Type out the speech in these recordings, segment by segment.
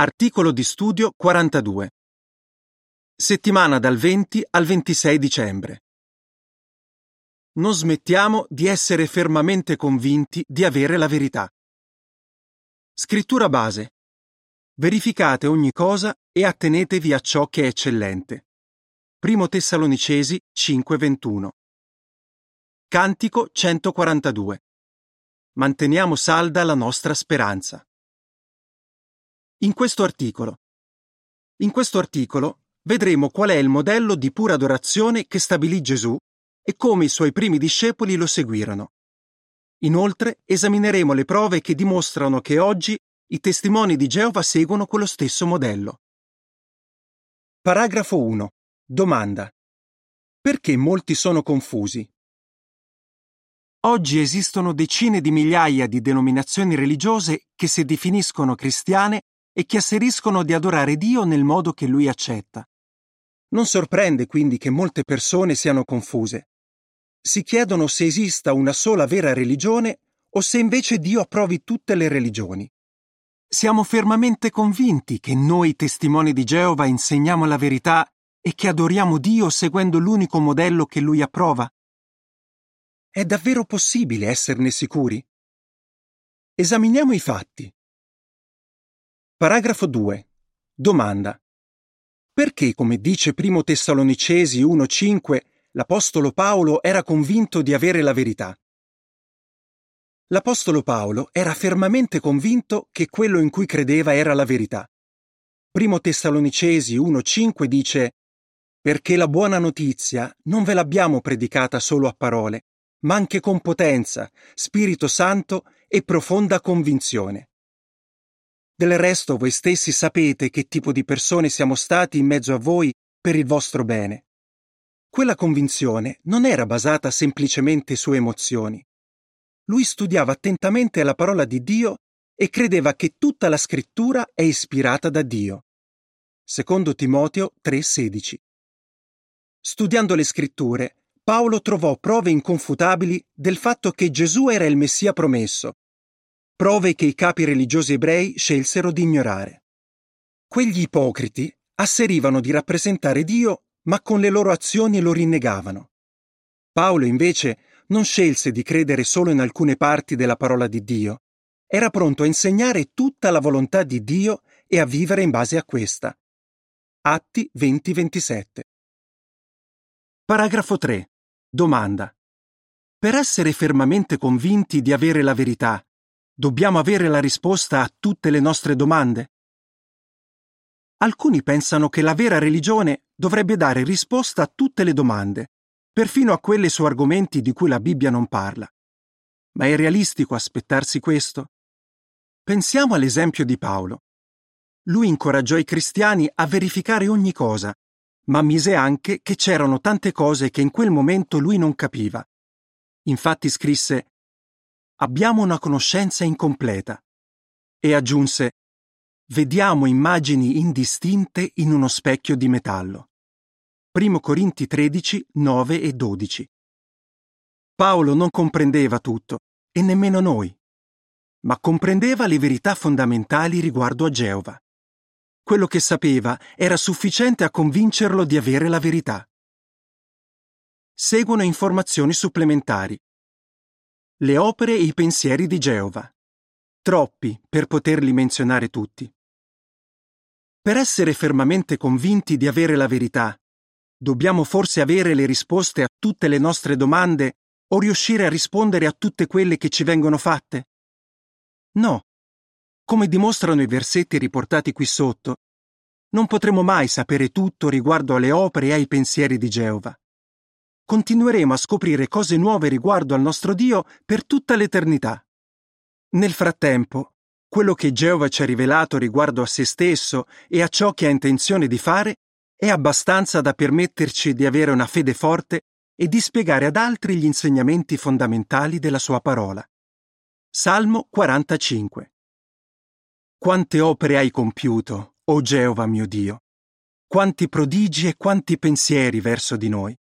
Articolo di studio 42. Settimana dal 20 al 26 dicembre. Non smettiamo di essere fermamente convinti di avere la verità. Scrittura base. Verificate ogni cosa e attenetevi a ciò che è eccellente. Primo Tessalonicesi 5:21. Cantico 142. Manteniamo salda la nostra speranza. In questo articolo. In questo articolo vedremo qual è il modello di pura adorazione che stabilì Gesù e come i suoi primi discepoli lo seguirono. Inoltre esamineremo le prove che dimostrano che oggi i testimoni di Geova seguono quello stesso modello. Paragrafo 1. Domanda. Perché molti sono confusi? Oggi esistono decine di migliaia di denominazioni religiose che si definiscono cristiane e che asseriscono di adorare Dio nel modo che Lui accetta. Non sorprende quindi che molte persone siano confuse. Si chiedono se esista una sola vera religione o se invece Dio approvi tutte le religioni. Siamo fermamente convinti che noi testimoni di Geova insegniamo la verità e che adoriamo Dio seguendo l'unico modello che Lui approva? È davvero possibile esserne sicuri? Esaminiamo i fatti. Paragrafo 2. Domanda. Perché, come dice Primo Tessalonicesi 1.5, l'Apostolo Paolo era convinto di avere la verità? L'Apostolo Paolo era fermamente convinto che quello in cui credeva era la verità. Primo Tessalonicesi 1.5 dice Perché la buona notizia non ve l'abbiamo predicata solo a parole, ma anche con potenza, Spirito Santo e profonda convinzione. Del resto voi stessi sapete che tipo di persone siamo stati in mezzo a voi per il vostro bene. Quella convinzione non era basata semplicemente su emozioni, lui studiava attentamente la parola di Dio e credeva che tutta la scrittura è ispirata da Dio. Secondo Timoteo 3:16. Studiando le scritture, Paolo trovò prove inconfutabili del fatto che Gesù era il Messia promesso, prove che i capi religiosi ebrei scelsero di ignorare. Quegli ipocriti asserivano di rappresentare Dio, ma con le loro azioni lo rinnegavano. Paolo invece non scelse di credere solo in alcune parti della parola di Dio. Era pronto a insegnare tutta la volontà di Dio e a vivere in base a questa. Atti 20-27. Paragrafo 3. Domanda. Per essere fermamente convinti di avere la verità, dobbiamo avere la risposta a tutte le nostre domande? Alcuni pensano che la vera religione dovrebbe dare risposta a tutte le domande, perfino a quelle su argomenti di cui la Bibbia non parla. Ma è realistico aspettarsi questo? Pensiamo all'esempio di Paolo. Lui incoraggiò i cristiani a verificare ogni cosa, ma ammise anche che c'erano tante cose che in quel momento lui non capiva. Infatti scrisse Abbiamo una conoscenza incompleta. E aggiunse Vediamo immagini indistinte in uno specchio di metallo. 1 Corinti 13, 9 e 12. Paolo non comprendeva tutto, e nemmeno noi, ma comprendeva le verità fondamentali riguardo a Geova. Quello che sapeva era sufficiente a convincerlo di avere la verità. Seguono informazioni supplementari. Le opere e i pensieri di Geova. Troppi per poterli menzionare tutti. Per essere fermamente convinti di avere la verità Dobbiamo forse avere le risposte a tutte le nostre domande o riuscire a rispondere a tutte quelle che ci vengono fatte? No. Come dimostrano i versetti riportati qui sotto, non potremo mai sapere tutto riguardo alle opere e ai pensieri di Geova. Continueremo a scoprire cose nuove riguardo al nostro Dio per tutta l'eternità. Nel frattempo, quello che Geova ci ha rivelato riguardo a se stesso e a ciò che ha intenzione di fare è abbastanza da permetterci di avere una fede forte e di spiegare ad altri gli insegnamenti fondamentali della sua parola. Salmo 45 Quante opere hai compiuto, o Geova mio Dio! Quanti prodigi e quanti pensieri verso di noi!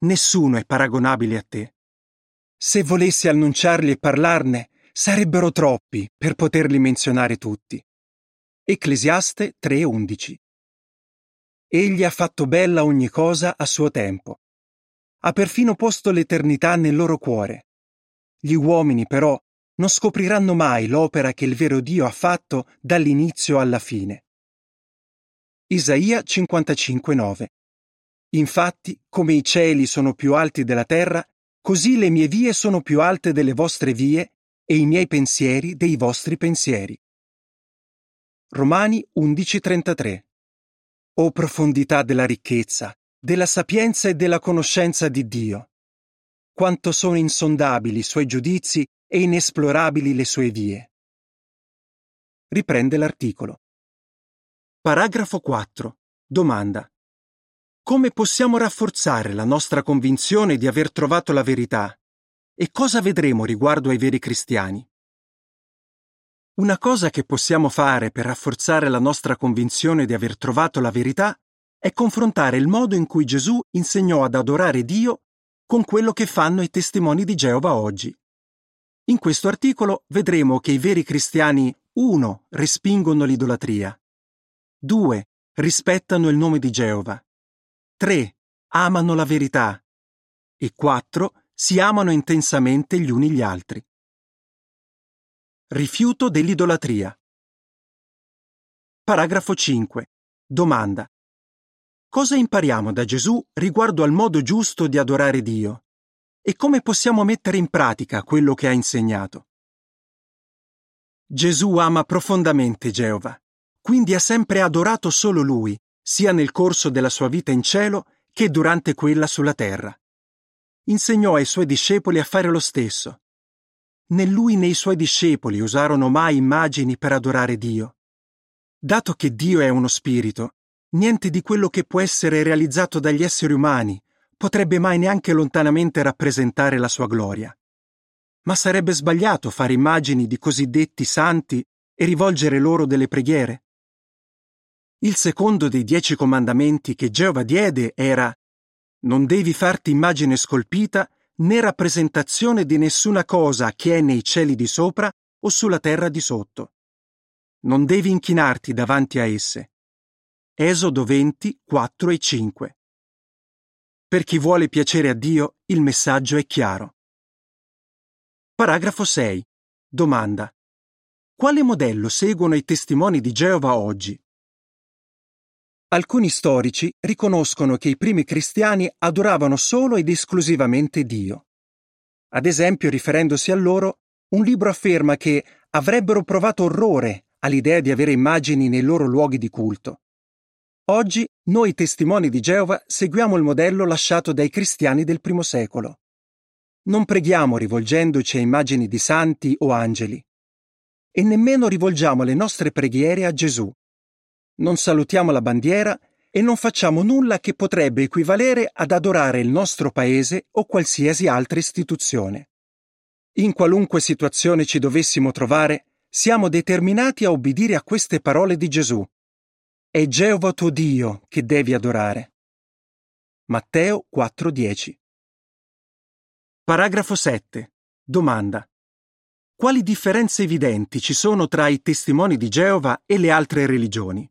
Nessuno è paragonabile a te. Se volessi annunciarli e parlarne, sarebbero troppi per poterli menzionare tutti. Ecclesiaste 3:11 Egli ha fatto bella ogni cosa a suo tempo. Ha perfino posto l'eternità nel loro cuore. Gli uomini, però, non scopriranno mai l'opera che il vero Dio ha fatto dall'inizio alla fine. Isaia 55:9 Infatti, come i cieli sono più alti della terra, così le mie vie sono più alte delle vostre vie e i miei pensieri dei vostri pensieri. Romani 11:33 o profondità della ricchezza, della sapienza e della conoscenza di Dio. Quanto sono insondabili i suoi giudizi e inesplorabili le sue vie. Riprende l'articolo. Paragrafo 4. Domanda. Come possiamo rafforzare la nostra convinzione di aver trovato la verità? E cosa vedremo riguardo ai veri cristiani? Una cosa che possiamo fare per rafforzare la nostra convinzione di aver trovato la verità è confrontare il modo in cui Gesù insegnò ad adorare Dio con quello che fanno i testimoni di Geova oggi. In questo articolo vedremo che i veri cristiani 1. respingono l'idolatria, 2. rispettano il nome di Geova, 3. amano la verità e 4. si amano intensamente gli uni gli altri. Rifiuto dell'idolatria. Paragrafo 5. Domanda. Cosa impariamo da Gesù riguardo al modo giusto di adorare Dio? E come possiamo mettere in pratica quello che ha insegnato? Gesù ama profondamente Geova, quindi ha sempre adorato solo Lui, sia nel corso della sua vita in cielo che durante quella sulla terra. Insegnò ai suoi discepoli a fare lo stesso né lui né i suoi discepoli usarono mai immagini per adorare Dio. Dato che Dio è uno spirito, niente di quello che può essere realizzato dagli esseri umani potrebbe mai neanche lontanamente rappresentare la sua gloria. Ma sarebbe sbagliato fare immagini di cosiddetti santi e rivolgere loro delle preghiere? Il secondo dei dieci comandamenti che Geova diede era Non devi farti immagine scolpita né rappresentazione di nessuna cosa che è nei cieli di sopra o sulla terra di sotto. Non devi inchinarti davanti a esse. Esodo 20, 4 e 5. Per chi vuole piacere a Dio, il messaggio è chiaro. Paragrafo 6. Domanda. Quale modello seguono i testimoni di Geova oggi? Alcuni storici riconoscono che i primi cristiani adoravano solo ed esclusivamente Dio. Ad esempio, riferendosi a loro, un libro afferma che avrebbero provato orrore all'idea di avere immagini nei loro luoghi di culto. Oggi noi testimoni di Geova seguiamo il modello lasciato dai cristiani del primo secolo. Non preghiamo rivolgendoci a immagini di santi o angeli e nemmeno rivolgiamo le nostre preghiere a Gesù non salutiamo la bandiera e non facciamo nulla che potrebbe equivalere ad adorare il nostro paese o qualsiasi altra istituzione. In qualunque situazione ci dovessimo trovare, siamo determinati a obbedire a queste parole di Gesù. È Geova tuo Dio che devi adorare. Matteo 4:10 Paragrafo 7. Domanda. Quali differenze evidenti ci sono tra i testimoni di Geova e le altre religioni?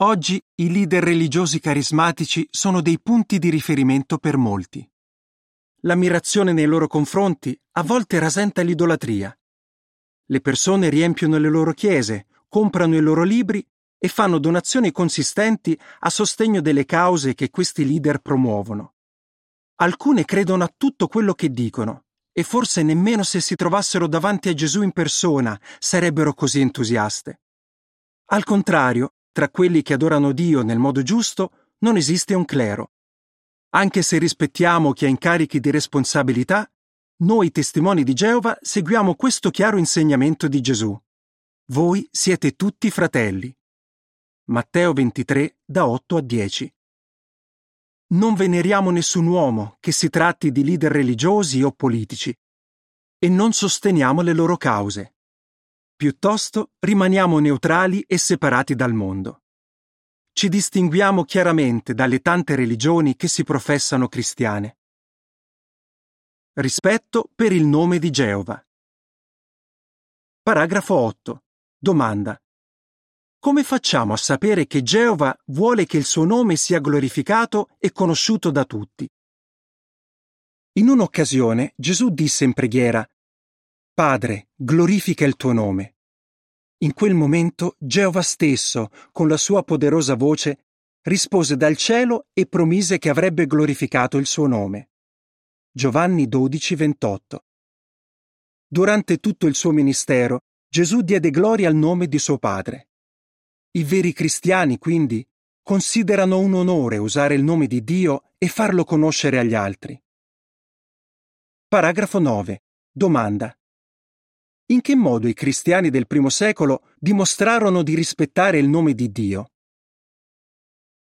Oggi i leader religiosi carismatici sono dei punti di riferimento per molti. L'ammirazione nei loro confronti a volte rasenta l'idolatria. Le persone riempiono le loro chiese, comprano i loro libri e fanno donazioni consistenti a sostegno delle cause che questi leader promuovono. Alcune credono a tutto quello che dicono e forse nemmeno se si trovassero davanti a Gesù in persona sarebbero così entusiaste. Al contrario, tra quelli che adorano Dio nel modo giusto non esiste un clero. Anche se rispettiamo chi ha incarichi di responsabilità, noi testimoni di Geova seguiamo questo chiaro insegnamento di Gesù. Voi siete tutti fratelli. Matteo 23, da 8 a 10. Non veneriamo nessun uomo, che si tratti di leader religiosi o politici, e non sosteniamo le loro cause. Piuttosto rimaniamo neutrali e separati dal mondo. Ci distinguiamo chiaramente dalle tante religioni che si professano cristiane. Rispetto per il nome di Geova. Paragrafo 8. Domanda. come facciamo a sapere che Geova vuole che il suo nome sia glorificato e conosciuto da tutti? In un'occasione Gesù disse in preghiera, Padre, glorifica il tuo nome. In quel momento Geova stesso, con la sua poderosa voce, rispose dal cielo e promise che avrebbe glorificato il suo nome. Giovanni 12, 28. Durante tutto il suo ministero, Gesù diede gloria al nome di suo Padre. I veri cristiani, quindi, considerano un onore usare il nome di Dio e farlo conoscere agli altri. Paragrafo 9. Domanda. In che modo i cristiani del primo secolo dimostrarono di rispettare il nome di Dio?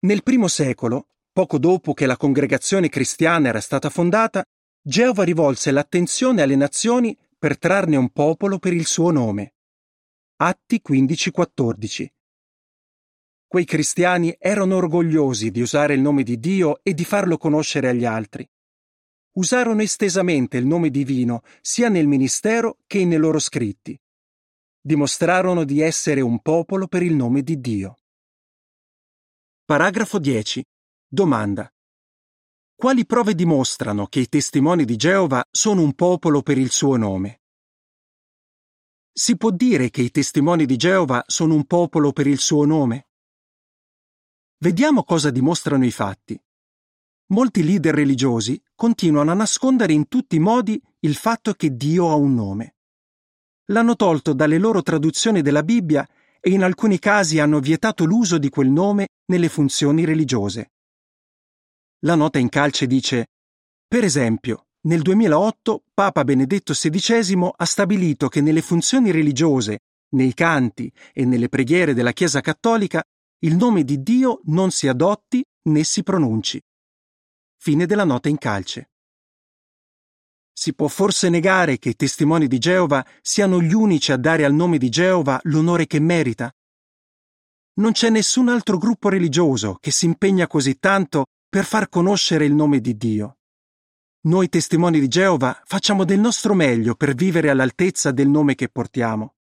Nel primo secolo, poco dopo che la congregazione cristiana era stata fondata, Geova rivolse l'attenzione alle nazioni per trarne un popolo per il suo nome. Atti 15-14. Quei cristiani erano orgogliosi di usare il nome di Dio e di farlo conoscere agli altri. Usarono estesamente il nome divino sia nel ministero che nei loro scritti. Dimostrarono di essere un popolo per il nome di Dio. Paragrafo 10. Domanda. Quali prove dimostrano che i testimoni di Geova sono un popolo per il suo nome? Si può dire che i testimoni di Geova sono un popolo per il suo nome? Vediamo cosa dimostrano i fatti. Molti leader religiosi continuano a nascondere in tutti i modi il fatto che Dio ha un nome. L'hanno tolto dalle loro traduzioni della Bibbia e in alcuni casi hanno vietato l'uso di quel nome nelle funzioni religiose. La nota in calce dice Per esempio, nel 2008 Papa Benedetto XVI ha stabilito che nelle funzioni religiose, nei canti e nelle preghiere della Chiesa Cattolica il nome di Dio non si adotti né si pronunci. Fine della nota in calce. Si può forse negare che i testimoni di Geova siano gli unici a dare al nome di Geova l'onore che merita? Non c'è nessun altro gruppo religioso che si impegna così tanto per far conoscere il nome di Dio. Noi testimoni di Geova facciamo del nostro meglio per vivere all'altezza del nome che portiamo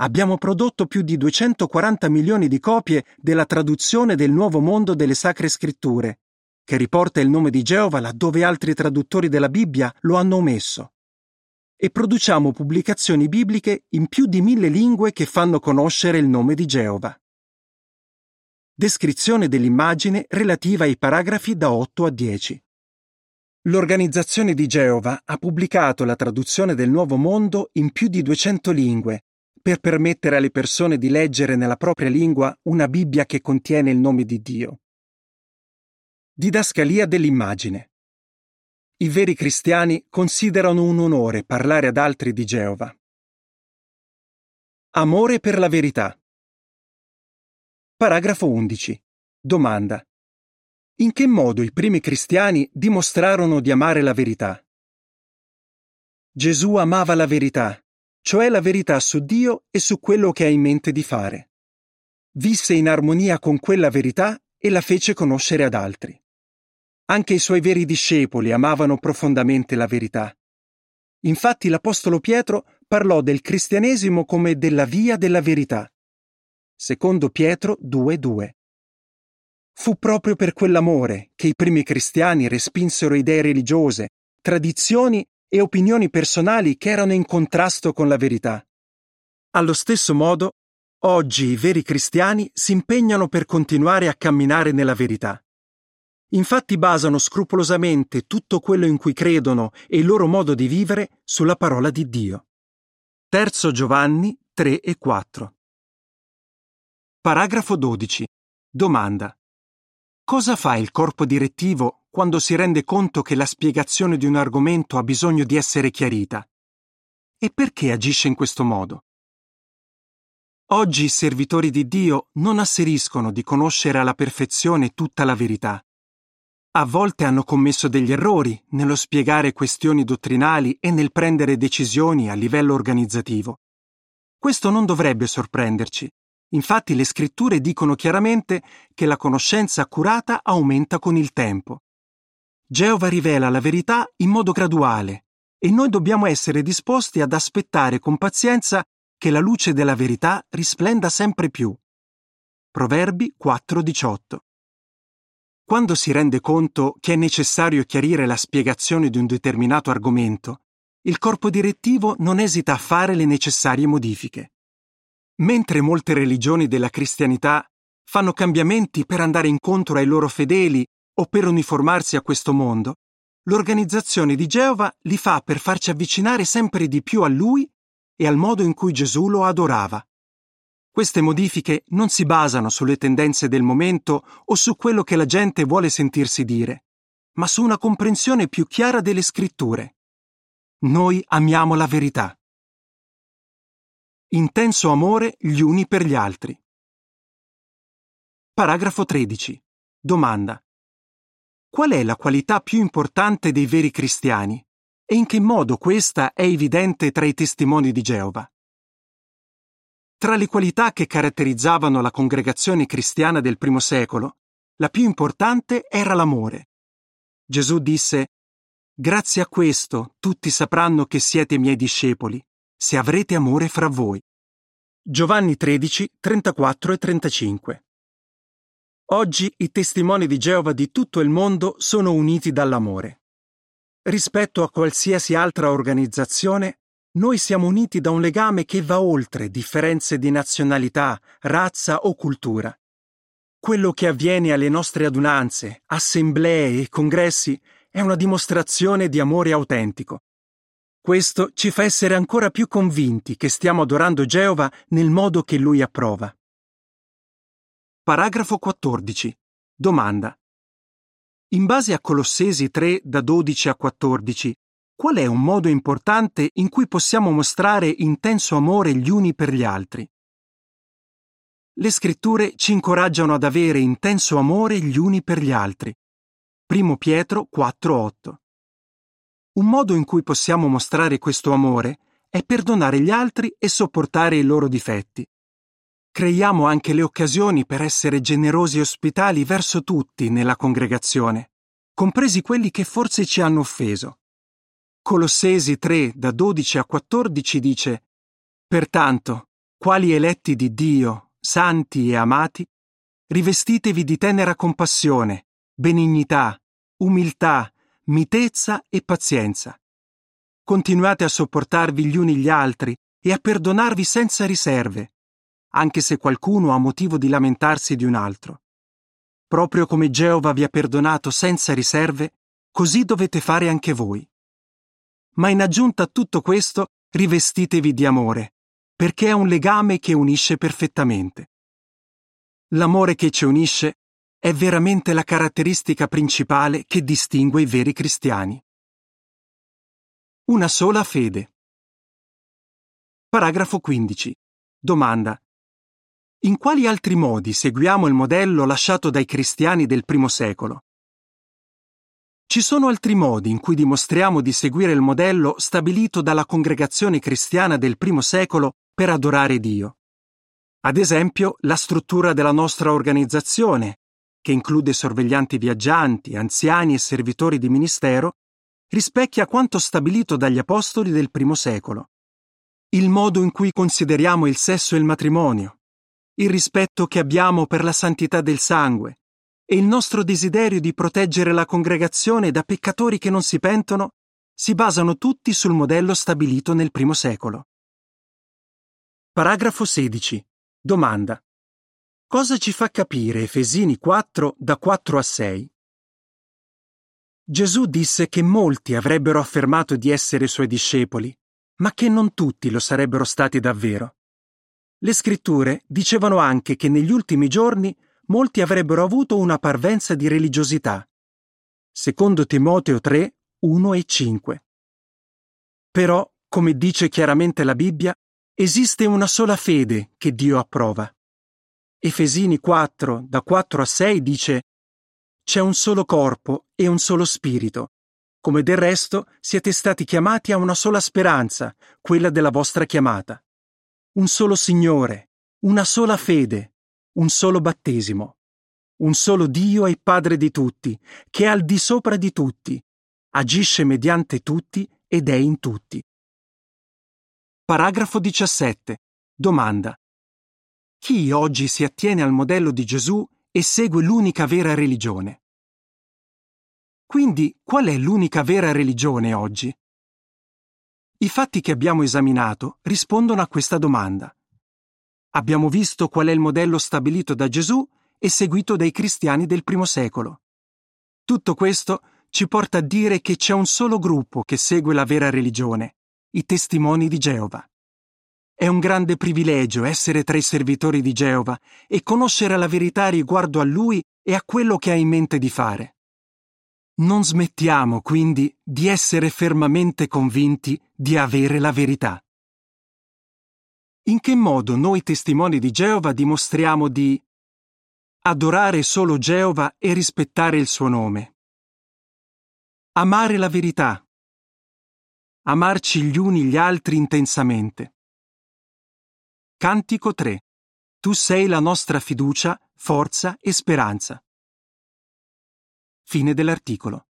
abbiamo prodotto più di 240 milioni di copie della traduzione del Nuovo Mondo delle Sacre Scritture, che riporta il nome di Geova laddove altri traduttori della Bibbia lo hanno omesso. E produciamo pubblicazioni bibliche in più di mille lingue che fanno conoscere il nome di Geova. Descrizione dell'immagine relativa ai paragrafi da 8 a 10. L'Organizzazione di Geova ha pubblicato la traduzione del Nuovo Mondo in più di 200 lingue per permettere alle persone di leggere nella propria lingua una Bibbia che contiene il nome di Dio. Didascalia dell'immagine. I veri cristiani considerano un onore parlare ad altri di Geova. Amore per la verità. Paragrafo 11. Domanda. In che modo i primi cristiani dimostrarono di amare la verità? Gesù amava la verità cioè la verità su Dio e su quello che ha in mente di fare. Visse in armonia con quella verità e la fece conoscere ad altri. Anche i suoi veri discepoli amavano profondamente la verità. Infatti l'Apostolo Pietro parlò del cristianesimo come della via della verità. Secondo Pietro 2.2. Fu proprio per quell'amore che i primi cristiani respinsero idee religiose, tradizioni e opinioni personali che erano in contrasto con la verità. Allo stesso modo, oggi i veri cristiani si impegnano per continuare a camminare nella verità. Infatti basano scrupolosamente tutto quello in cui credono e il loro modo di vivere sulla parola di Dio. Terzo Giovanni 3 e 4. Paragrafo 12. Domanda. Cosa fa il corpo direttivo quando si rende conto che la spiegazione di un argomento ha bisogno di essere chiarita. E perché agisce in questo modo? Oggi i servitori di Dio non asseriscono di conoscere alla perfezione tutta la verità. A volte hanno commesso degli errori nello spiegare questioni dottrinali e nel prendere decisioni a livello organizzativo. Questo non dovrebbe sorprenderci. Infatti le scritture dicono chiaramente che la conoscenza accurata aumenta con il tempo. Geova rivela la verità in modo graduale e noi dobbiamo essere disposti ad aspettare con pazienza che la luce della verità risplenda sempre più, Proverbi 4:18. Quando si rende conto che è necessario chiarire la spiegazione di un determinato argomento, il corpo direttivo non esita a fare le necessarie modifiche. Mentre molte religioni della cristianità fanno cambiamenti per andare incontro ai loro fedeli o per uniformarsi a questo mondo, l'organizzazione di Geova li fa per farci avvicinare sempre di più a Lui e al modo in cui Gesù lo adorava. Queste modifiche non si basano sulle tendenze del momento o su quello che la gente vuole sentirsi dire, ma su una comprensione più chiara delle scritture. Noi amiamo la verità. Intenso amore gli uni per gli altri. Paragrafo 13. Domanda. Qual è la qualità più importante dei veri cristiani e in che modo questa è evidente tra i testimoni di Geova? Tra le qualità che caratterizzavano la congregazione cristiana del primo secolo, la più importante era l'amore. Gesù disse, Grazie a questo tutti sapranno che siete miei discepoli, se avrete amore fra voi. Giovanni 13, 34 e 35 Oggi i testimoni di Geova di tutto il mondo sono uniti dall'amore. Rispetto a qualsiasi altra organizzazione, noi siamo uniti da un legame che va oltre differenze di nazionalità, razza o cultura. Quello che avviene alle nostre adunanze, assemblee e congressi è una dimostrazione di amore autentico. Questo ci fa essere ancora più convinti che stiamo adorando Geova nel modo che lui approva. Paragrafo 14. Domanda. In base a Colossesi 3 da 12 a 14, qual è un modo importante in cui possiamo mostrare intenso amore gli uni per gli altri? Le scritture ci incoraggiano ad avere intenso amore gli uni per gli altri. 1 Pietro 4:8. Un modo in cui possiamo mostrare questo amore è perdonare gli altri e sopportare i loro difetti creiamo anche le occasioni per essere generosi e ospitali verso tutti nella congregazione, compresi quelli che forse ci hanno offeso. Colossesi 3 da 12 a 14 dice Pertanto, quali eletti di Dio, santi e amati, rivestitevi di tenera compassione, benignità, umiltà, mitezza e pazienza. Continuate a sopportarvi gli uni gli altri e a perdonarvi senza riserve, anche se qualcuno ha motivo di lamentarsi di un altro. Proprio come Geova vi ha perdonato senza riserve, così dovete fare anche voi. Ma in aggiunta a tutto questo, rivestitevi di amore, perché è un legame che unisce perfettamente. L'amore che ci unisce è veramente la caratteristica principale che distingue i veri cristiani. Una sola fede. Paragrafo 15. Domanda. In quali altri modi seguiamo il modello lasciato dai cristiani del primo secolo? Ci sono altri modi in cui dimostriamo di seguire il modello stabilito dalla congregazione cristiana del primo secolo per adorare Dio. Ad esempio, la struttura della nostra organizzazione, che include sorveglianti viaggianti, anziani e servitori di ministero, rispecchia quanto stabilito dagli apostoli del primo secolo. Il modo in cui consideriamo il sesso e il matrimonio, il rispetto che abbiamo per la santità del sangue e il nostro desiderio di proteggere la congregazione da peccatori che non si pentono si basano tutti sul modello stabilito nel primo secolo. Paragrafo 16. Domanda. Cosa ci fa capire Efesini 4 da 4 a 6? Gesù disse che molti avrebbero affermato di essere suoi discepoli, ma che non tutti lo sarebbero stati davvero. Le scritture dicevano anche che negli ultimi giorni molti avrebbero avuto una parvenza di religiosità. Secondo Timoteo 3, 1 e 5. Però, come dice chiaramente la Bibbia, esiste una sola fede che Dio approva. Efesini 4, da 4 a 6 dice C'è un solo corpo e un solo spirito, come del resto siete stati chiamati a una sola speranza, quella della vostra chiamata un solo Signore, una sola fede, un solo battesimo, un solo Dio e Padre di tutti, che è al di sopra di tutti, agisce mediante tutti ed è in tutti. Paragrafo 17. Domanda. Chi oggi si attiene al modello di Gesù e segue l'unica vera religione? Quindi, qual è l'unica vera religione oggi? I fatti che abbiamo esaminato rispondono a questa domanda. Abbiamo visto qual è il modello stabilito da Gesù e seguito dai cristiani del primo secolo. Tutto questo ci porta a dire che c'è un solo gruppo che segue la vera religione, i testimoni di Geova. È un grande privilegio essere tra i servitori di Geova e conoscere la verità riguardo a lui e a quello che ha in mente di fare. Non smettiamo quindi di essere fermamente convinti di avere la verità. In che modo noi testimoni di Geova dimostriamo di adorare solo Geova e rispettare il suo nome? Amare la verità. Amarci gli uni gli altri intensamente. Cantico 3. Tu sei la nostra fiducia, forza e speranza. Fine dell'articolo.